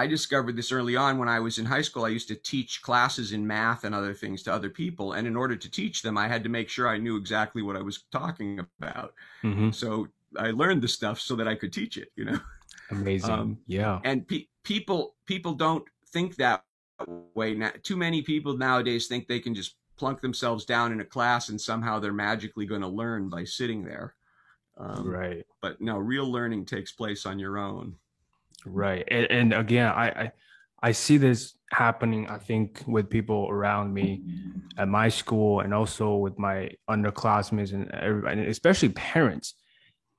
I discovered this early on when I was in high school. I used to teach classes in math and other things to other people. And in order to teach them, I had to make sure I knew exactly what I was talking about. Mm-hmm. So I learned the stuff so that I could teach it, you know? Amazing. Um, yeah. And pe- people, people don't think that way. Now, too many people nowadays think they can just plunk themselves down in a class and somehow they're magically going to learn by sitting there. Um, right. But no, real learning takes place on your own. Right. And, and again, I, I, I see this happening, I think, with people around me at my school and also with my underclassmen and everybody, especially parents.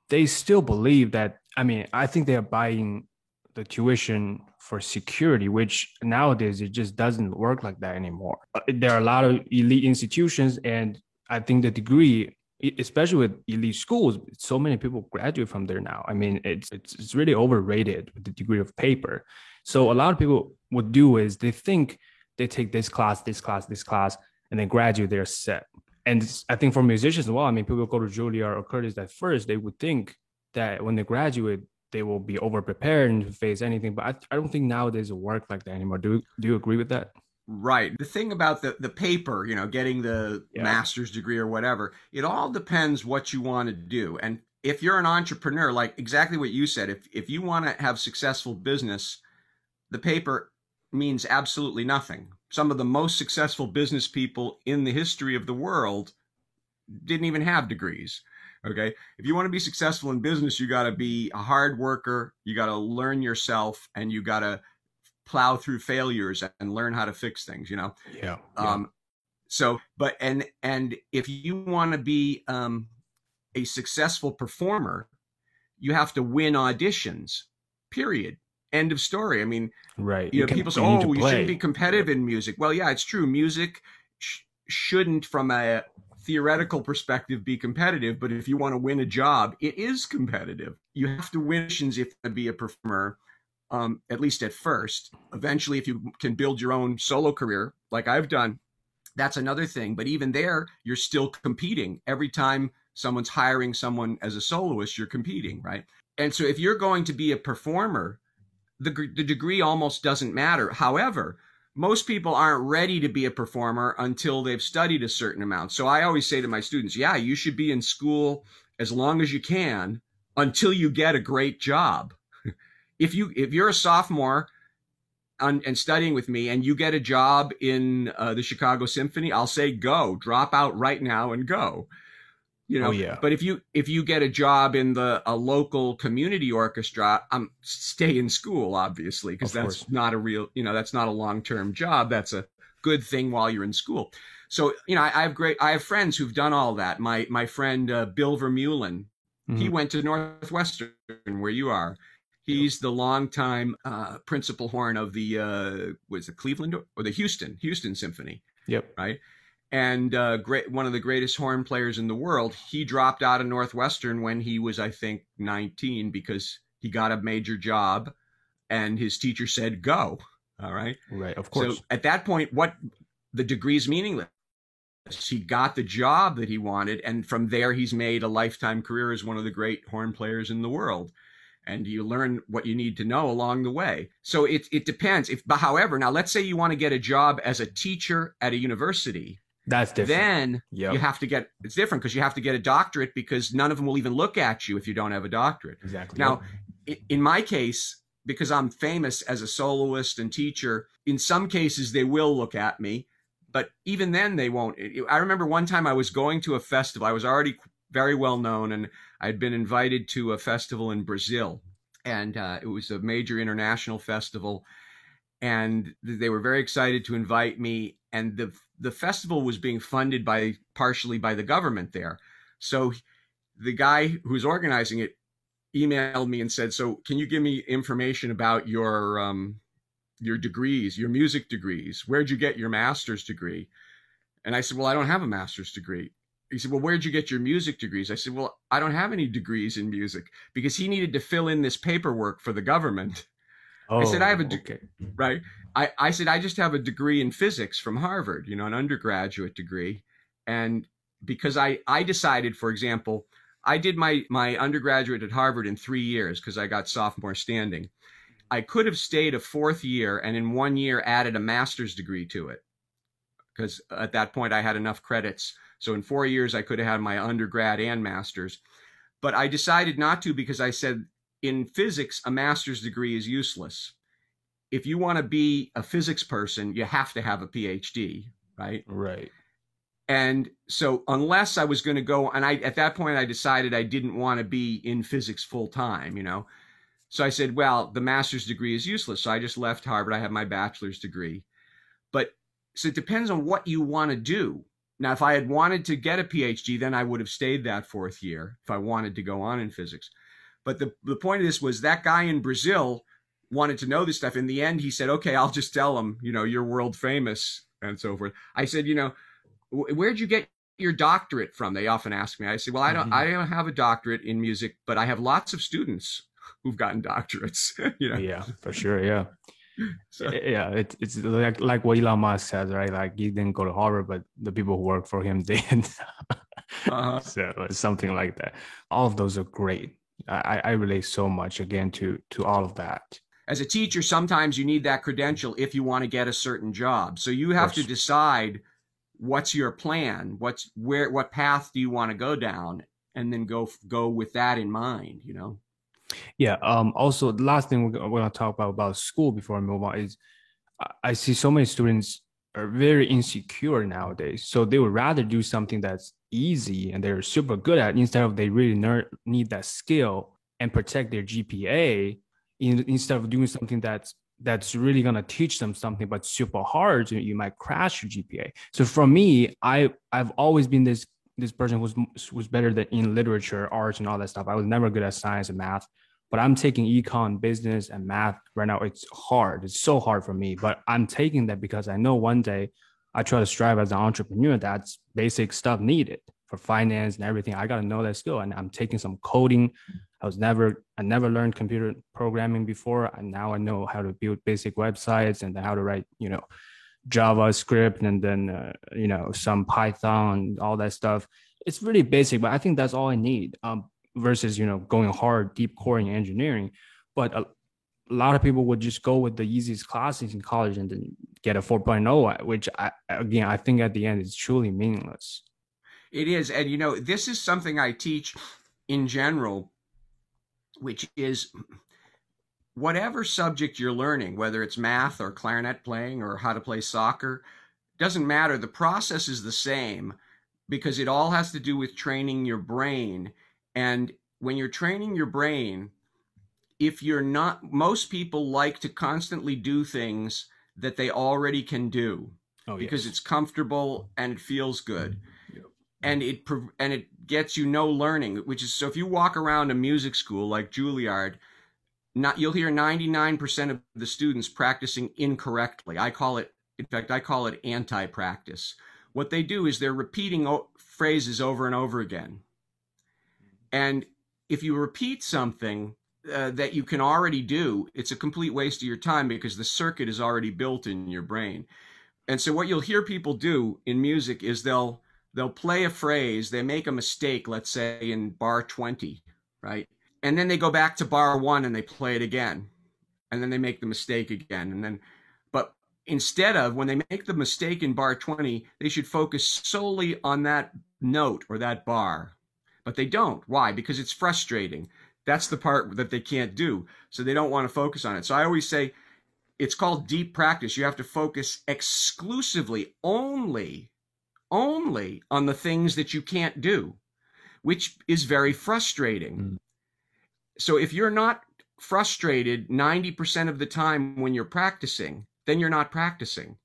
They still believe that, I mean, I think they are buying the tuition for security, which nowadays it just doesn't work like that anymore. Uh, there are a lot of elite institutions, and I think the degree especially with elite schools, so many people graduate from there now. I mean, it's it's, it's really overrated with the degree of paper. So a lot of people would do is they think they take this class, this class, this class, and then graduate, they're set. And I think for musicians as well, I mean, people go to Juilliard or Curtis at first, they would think that when they graduate, they will be over prepared and face anything. But I, I don't think nowadays it work like that anymore. Do do you agree with that? Right. The thing about the, the paper, you know, getting the yeah. master's degree or whatever, it all depends what you want to do. And if you're an entrepreneur, like exactly what you said, if, if you want to have successful business, the paper means absolutely nothing. Some of the most successful business people in the history of the world didn't even have degrees. Okay. If you want to be successful in business, you got to be a hard worker. You got to learn yourself and you got to plow through failures and learn how to fix things you know? Yeah, yeah. um so but and and if you want to be um a successful performer you have to win auditions period. End of story. I mean right you, you know people say oh you shouldn't be competitive in music. Well yeah it's true. Music sh- shouldn't from a theoretical perspective be competitive but if you want to win a job it is competitive. You have to win auditions if you to be a performer um, at least at first. Eventually, if you can build your own solo career, like I've done, that's another thing. But even there, you're still competing. Every time someone's hiring someone as a soloist, you're competing, right? And so if you're going to be a performer, the, the degree almost doesn't matter. However, most people aren't ready to be a performer until they've studied a certain amount. So I always say to my students, yeah, you should be in school as long as you can until you get a great job if you if you're a sophomore on, and studying with me and you get a job in uh, the Chicago Symphony, I'll say go, drop out right now and go. You know, oh, yeah. but if you if you get a job in the a local community orchestra, I'm um, stay in school obviously because that's course. not a real, you know, that's not a long-term job. That's a good thing while you're in school. So, you know, I, I have great I have friends who've done all that. My my friend uh, Bill VerMeulen, mm-hmm. he went to Northwestern where you are He's the longtime uh, principal horn of the uh, was it Cleveland or the Houston Houston Symphony. Yep. Right. And uh, great, one of the greatest horn players in the world. He dropped out of Northwestern when he was, I think, 19 because he got a major job, and his teacher said, "Go." All right. Right. Of course. So at that point, what the degree's meaningless. He got the job that he wanted, and from there, he's made a lifetime career as one of the great horn players in the world and you learn what you need to know along the way. So it it depends. If but however, now let's say you want to get a job as a teacher at a university. That's different. Then yep. you have to get it's different because you have to get a doctorate because none of them will even look at you if you don't have a doctorate. Exactly. Now, yep. in my case, because I'm famous as a soloist and teacher, in some cases they will look at me, but even then they won't. I remember one time I was going to a festival. I was already very well known, and I'd been invited to a festival in Brazil, and uh, it was a major international festival, and they were very excited to invite me. And the the festival was being funded by partially by the government there, so the guy who was organizing it emailed me and said, "So can you give me information about your um, your degrees, your music degrees? Where'd you get your master's degree?" And I said, "Well, I don't have a master's degree." He said, Well, where'd you get your music degrees? I said, Well, I don't have any degrees in music because he needed to fill in this paperwork for the government. Oh, I said, I have a degree, oh, okay. right? I, I said, I just have a degree in physics from Harvard, you know, an undergraduate degree. And because I, I decided, for example, I did my, my undergraduate at Harvard in three years because I got sophomore standing. I could have stayed a fourth year and in one year added a master's degree to it because at that point I had enough credits. So in four years, I could have had my undergrad and master's. But I decided not to because I said in physics, a master's degree is useless. If you want to be a physics person, you have to have a PhD, right? Right. And so unless I was going to go, and I at that point I decided I didn't want to be in physics full time, you know. So I said, well, the master's degree is useless. So I just left Harvard. I have my bachelor's degree. But so it depends on what you want to do. Now, if I had wanted to get a PhD, then I would have stayed that fourth year if I wanted to go on in physics. But the, the point of this was that guy in Brazil wanted to know this stuff. In the end, he said, okay, I'll just tell him, you know, you're world famous and so forth. I said, you know, where'd you get your doctorate from? They often ask me. I say, well, I don't, mm-hmm. I don't have a doctorate in music, but I have lots of students who've gotten doctorates. [laughs] you know? Yeah, for sure. Yeah. [laughs] So. Yeah, it, it's like like what Elon Musk says, right? Like he didn't go to Harvard, but the people who work for him [laughs] did. uh-huh. [laughs] So it's something like that. All of those are great. I, I relate so much again to to all of that. As a teacher, sometimes you need that credential if you want to get a certain job. So you have to decide what's your plan, what's where what path do you want to go down, and then go go with that in mind. You know. Yeah. Um. Also, the last thing we're, we're going to talk about about school before I move on is I see so many students are very insecure nowadays. So they would rather do something that's easy and they're super good at instead of they really ner- need that skill and protect their GPA in, instead of doing something that's that's really going to teach them something but super hard you might crash your gpa so for me i i've always been this this person who's was better than in literature arts and all that stuff i was never good at science and math but I'm taking econ, business, and math right now. It's hard. It's so hard for me, but I'm taking that because I know one day I try to strive as an entrepreneur. That's basic stuff needed for finance and everything. I got to know that skill, and I'm taking some coding. I was never, I never learned computer programming before, and now I know how to build basic websites and how to write, you know, JavaScript and then uh, you know some Python, all that stuff. It's really basic, but I think that's all I need. Um, versus you know going hard deep core in engineering. But a, a, lot of people would just go with the easiest classes in college and then get a 4.0 uh, which I, again i think at the end is truly meaningless. It is. And you know this is something i teach in general which is whatever subject you're learning whether it's math or clarinet playing or how to play soccer doesn't matter. The process is the same because it all has to do with training your brain and when you're training your brain, if you're not, most people like to constantly do things that they already can do oh, because yes. it's comfortable and it feels good. Mm-hmm. Yep. And it and it gets you no learning, which is so if you walk around a music school like Juilliard, not you'll hear 99% of the students practicing incorrectly. I call it in fact I call it anti-practice. What they do is they're repeating phrases over and over again and if you repeat something uh, that you can already do, it's a complete waste of your time because the circuit is already built in your brain. And so what you'll hear people do in music is they'll they'll play a phrase, they make a mistake, let's say in bar 20, right? And then they go back to bar 1 and they play it again. And then they make the mistake again and then but instead of when they make the mistake in bar 20, they should focus solely on that note or that bar but they don't. Why? Because it's frustrating. That's the part that they can't do. So they don't want to focus on it. So I always say it's called deep practice. You have to focus exclusively, only, only on the things that you can't do, which is very frustrating. Mm. So if you're not frustrated 90% of the time when you're practicing, then you're not practicing.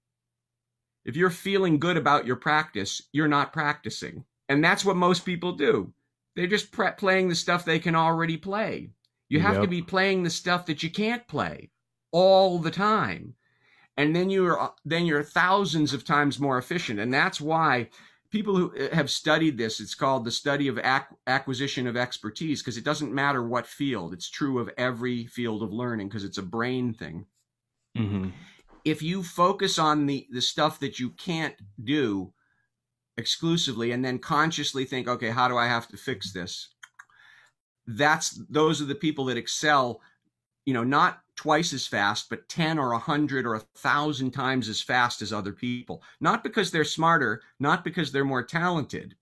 If you're feeling good about your practice, you're not practicing. And that's what most people do. They're just pre- playing the stuff they can already play. You have yep. to be playing the stuff that you can't play all the time. And then you're then you're thousands of times more efficient. And that's why people who uh, have studied this, it's called the study of ac- acquisition of expertise because it doesn't matter what field. It's true of every field of learning because it's a brain thing. Mm-hmm. If you focus on the the stuff that you can't do, exclusively and then consciously think, okay, how do I have to fix this? That's those are the people that excel, you know, not twice as fast, but 10 or 100 or 1,000 times as fast as other people. Not because they're smarter, not because they're more talented,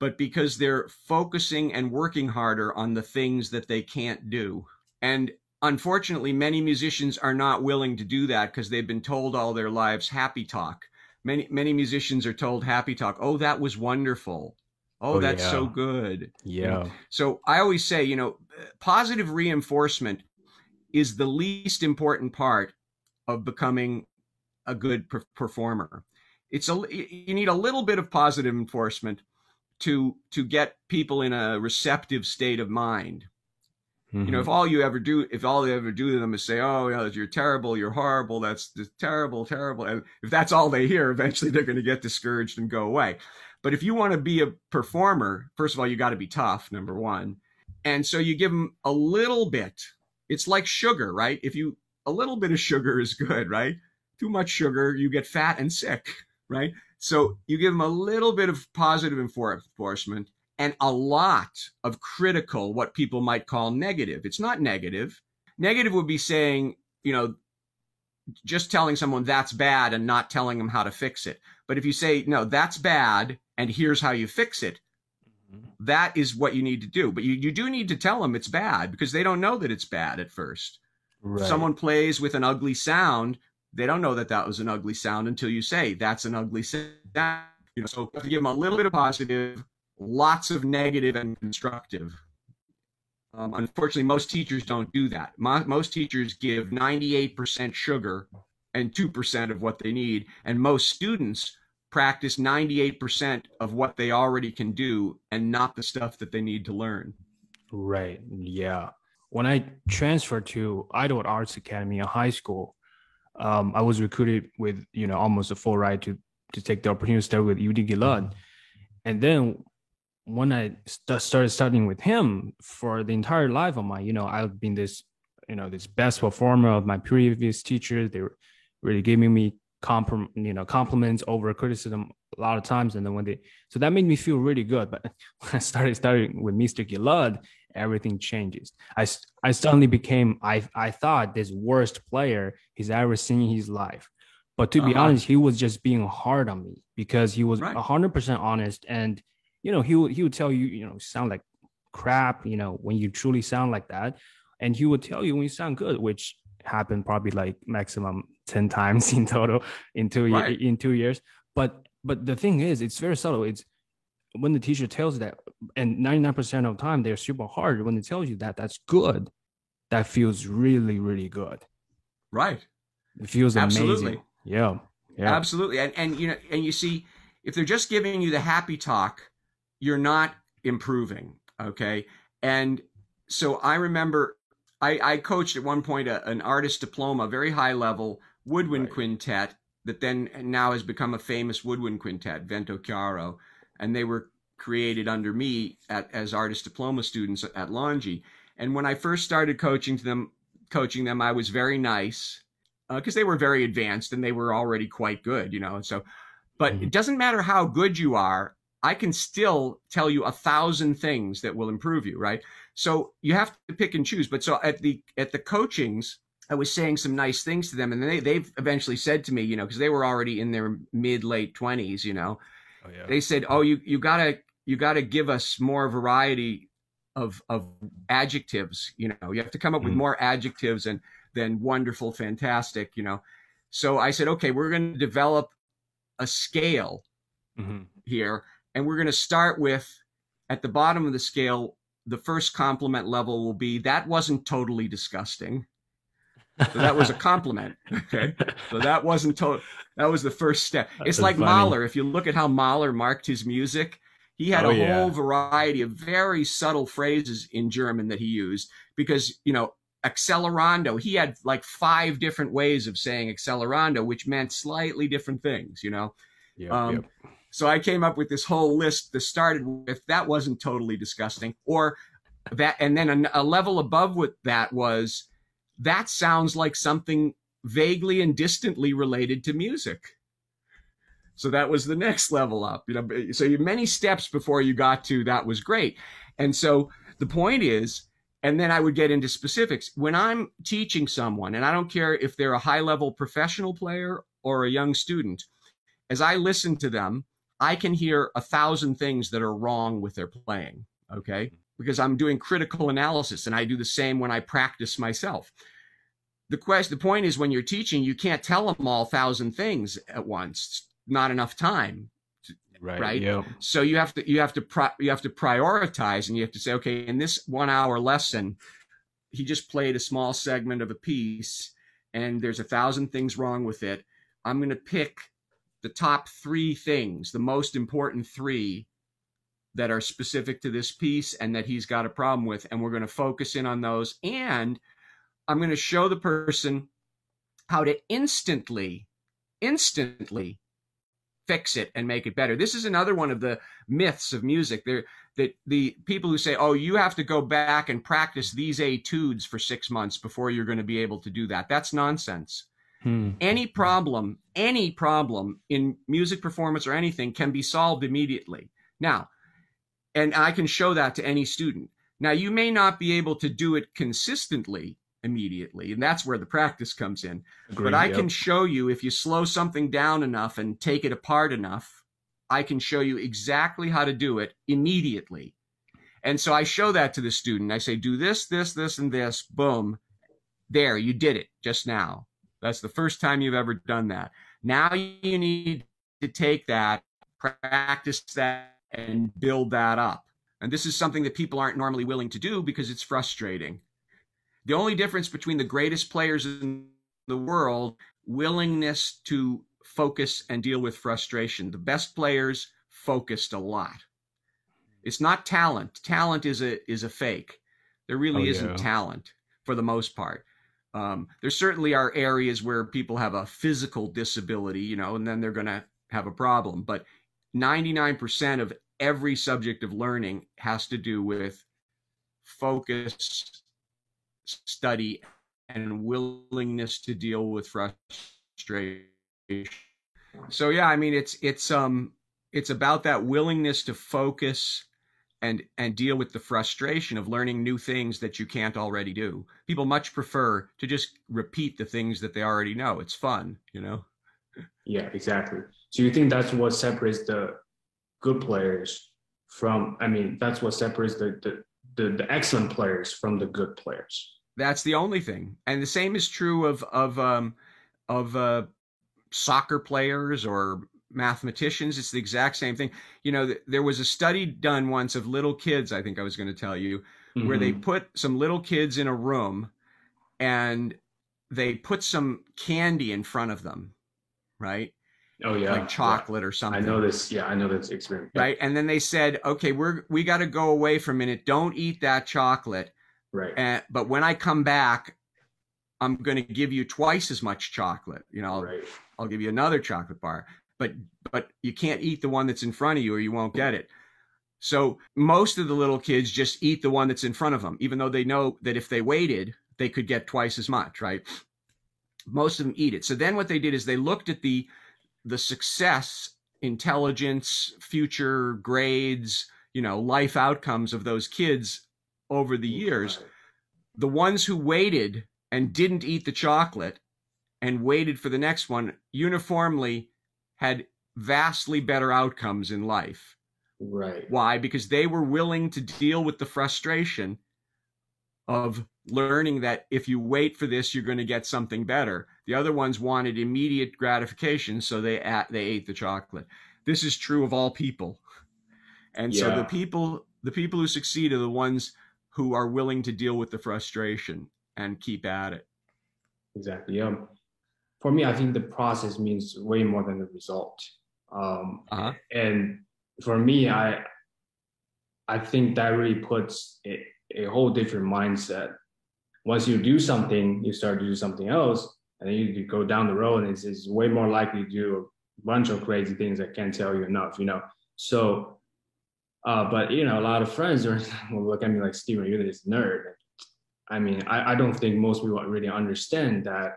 but because they're focusing and working harder on the things that they can't do. And unfortunately, many musicians are not willing to do that because they've been told all their lives happy talk. Many many musicians are told happy talk. Oh, that was wonderful. Oh, oh that's yeah. so good. Yeah. So I always say, you know, positive reinforcement is the least important part of becoming a good per- performer. It's a you need a little bit of positive enforcement to to get people in a receptive state of mind. Mm-hmm. You know, if mm-hmm. all you ever do, if all they ever do to them is say, "Oh, you know, you're terrible, you're horrible, that's terrible, terrible," and if that's all they hear, eventually they're going to get discouraged and go away. But if you want to be a performer, first of all, you got to be tough. Number one, and so you give them a little bit. It's like sugar, right? If you a little bit of sugar is good, right? Too much sugar, you get fat and sick, right? So you give them a little bit of positive enforcement and a lot of critical, what people might call negative. It's not negative. Negative would be saying, you know, just telling someone that's bad and not telling them how to fix it. But if you say, no, that's bad and here's how you fix it, mm-hmm. that is what you need to do. But you, you do need to tell them it's bad because they don't know that it's bad at first. Right. Someone plays with an ugly sound, they don't know that that was an ugly sound until you say that's an ugly sound. You know, so you have to give them a little bit of positive, lots of negative and constructive. Um, unfortunately, most teachers don't do that. Mo- most teachers give 98% sugar and 2% of what they need. And most students practice 98% of what they already can do and not the stuff that they need to learn. Right. Yeah. When I transferred to Idyllwild Arts Academy in high school, um, I was recruited with, you know, almost a full ride to, to take the opportunity to start with Yehuda Gilad. And then when I st- started studying with him for the entire life of mine, you know, I've been this, you know, this best performer of my previous teachers. They were really giving me comprom- you know, compliments over criticism a lot of times. And then when they, so that made me feel really good. But [laughs] when I started studying with Mr. Gilad, everything changes. I, I suddenly became, I, I thought this worst player he's ever seen in his life. But to uh-huh. be honest, he was just being hard on me because he was right. 100% honest and you know, he would he would tell you, you know, sound like crap, you know, when you truly sound like that. And he would tell you when you sound good, which happened probably like maximum 10 times [laughs] in total in two right. in two years. But but the thing is, it's very subtle. It's when the teacher tells that, and 99% of the time they're super hard. When they tell you that that's good, that feels really, really good. Right. It feels Absolutely. amazing. Yeah. Yeah. Absolutely. And and you know, and you see, if they're just giving you the happy talk, you're not improving. Okay. And so I remember I, I coached at one point a, an artist diploma, very high level woodwind right. quintet that then now has become a famous woodwind quintet, Vento Chiaro. And they were created under me at, as artist diploma students at Longy. And when I first started coaching them, coaching them, I was very nice because uh, they were very advanced and they were already quite good, you know. And so, but mm-hmm. it doesn't matter how good you are. I can still tell you a thousand things that will improve you, right? So you have to pick and choose. But so at the at the coachings, I was saying some nice things to them, and they they've eventually said to me, you know, because they were already in their mid late twenties, you know, oh, yeah. they said, "Oh, you you gotta you gotta give us more variety of of adjectives. You know, you have to come up mm with more adjectives and than wonderful, fantastic. You know." So I said, "Okay, we're going to develop a scale." Mm-hmm. here and we're going to start with at the bottom of the scale, the first compliment level will be that wasn't totally disgusting. So that was a compliment. [laughs] Okay. So that wasn't total. That was the first step. It's like funny. Mahler. If you look at how Mahler marked his music, he had oh, a yeah. whole variety of very subtle phrases in German that he used because, you know, accelerando, he had like five different ways of saying accelerando, which meant slightly different things, you know? Yep, um, yep. So I came up with this whole list that started with that wasn't totally disgusting, or that, and then a, a level above with that was that sounds like something vaguely and distantly related to music. So that was the next level up. You know, so you many steps before you got to that was great. And so the point is, and then I would get into specifics. When I'm teaching someone, and I don't care if they're a high level professional player or a young student, as I listen to them, I can hear a thousand things that are wrong with their playing. Okay. Mm-hmm. Because I'm doing critical analysis and I do the same when I practice myself. The question, the point is when you're teaching, you can't tell them all thousand things at once. It's not enough time right, right? Yep. so you have to you have to pro, you have to prioritize and you have to say okay in this one hour lesson he just played a small segment of a piece and there's a thousand things wrong with it i'm going to pick the top three things the most important three that are specific to this piece and that he's got a problem with and we're going to focus in on those and i'm going to show the person how to instantly instantly fix it and make it better. This is another one of the myths of music. There that the people who say, "Oh, you have to go back and practice these etudes for 6 months before you're going to be able to do that." That's nonsense. Hmm. Any problem, any problem in music performance or anything can be solved immediately. Now, and I can show that to any student. Now, you may not be able to do it consistently immediately. And that's where the practice comes in. Agreed, but I yep. can show you if you slow something down enough and take it apart enough, I can show you exactly how to do it immediately. And so I show that to the student. I say, do this, this, this, and this. Boom. There, you did it just now. That's the first time you've ever done that. Now you need to take that, practice that, and build that up. And this is something that people aren't normally willing to do because it's frustrating. The only difference between the greatest players in the world, willingness to focus and deal with frustration. The best players focused a lot. It's not talent. Talent is a is a fake. There really oh, isn't yeah. talent for the most part. Um, there certainly are areas where people have a physical disability, you know, and then they're going to have a problem. But 99% of every subject of learning has to do with focus study and willingness to deal with frustration. So yeah, I mean it's it's um it's about that willingness to focus and and deal with the frustration of learning new things that you can't already do. People much prefer to just repeat the things that they already know. It's fun, you know. Yeah, exactly. So you think that's what separates the good players from I mean, that's what separates the the the, the excellent players from the good players. That's the only thing, and the same is true of of um, of uh, soccer players or mathematicians. It's the exact same thing. You know, th- there was a study done once of little kids. I think I was going to tell you mm-hmm. where they mm-hmm. put some little kids in a room, and they put some candy in front of them, right? Oh yeah, like chocolate yeah. or something. I know this. Yeah, I know this experience. Right, and then they said, "Okay, we're we got to go away for a minute. Don't eat that chocolate." Right. And but when I come back, I'm going to give you twice as much chocolate. You know, right. I'll give you another chocolate bar. But but you can't eat the one that's in front of you, or you won't get it. So most of the little kids just eat the one that's in front of them, even though they know that if they waited, they could get twice as much. Right. Most of them eat it. So then what they did is they looked at the the success, intelligence, future grades, you know, life outcomes of those kids over the years. The ones who waited and didn't eat the chocolate and waited for the next one uniformly had vastly better outcomes in life. Right. Why? Because they were willing to deal with the frustration of learning that if you wait for this, you're going to get something better. The other ones wanted immediate gratification, so they they ate the chocolate. This is true of all people, and yeah. so the people the people who succeed are the ones who are willing to deal with the frustration and keep at it. Exactly. Um, for me, I think the process means way more than the result. Um, uh-huh. And for me, I I think that really puts a, a whole different mindset. Once you do something, you start to do something else, and then you go down the road, and it's, it's way more likely to do a bunch of crazy things I can't tell you enough. You know, so uh, but you know, a lot of friends are [laughs] will look at me like Steven, you're this nerd. I mean, I, I don't think most people really understand that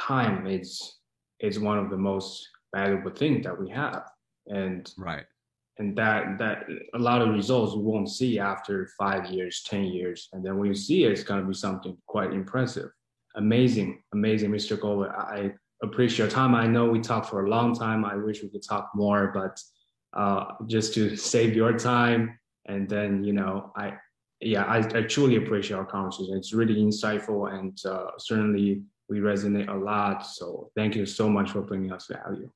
time is is one of the most valuable things that we have. And right. and that that a lot of results you won't see after five years, ten years, and then when you see it, it's gonna be something quite impressive, amazing, amazing, Mr. Gold. I appreciate your time. I know we talked for a long time. I wish we could talk more, but uh, just to [laughs] save your time, and then you know, I yeah, I, I truly appreciate our conversation. It's really insightful, and uh, certainly we resonate a lot. So thank you so much for bringing us value.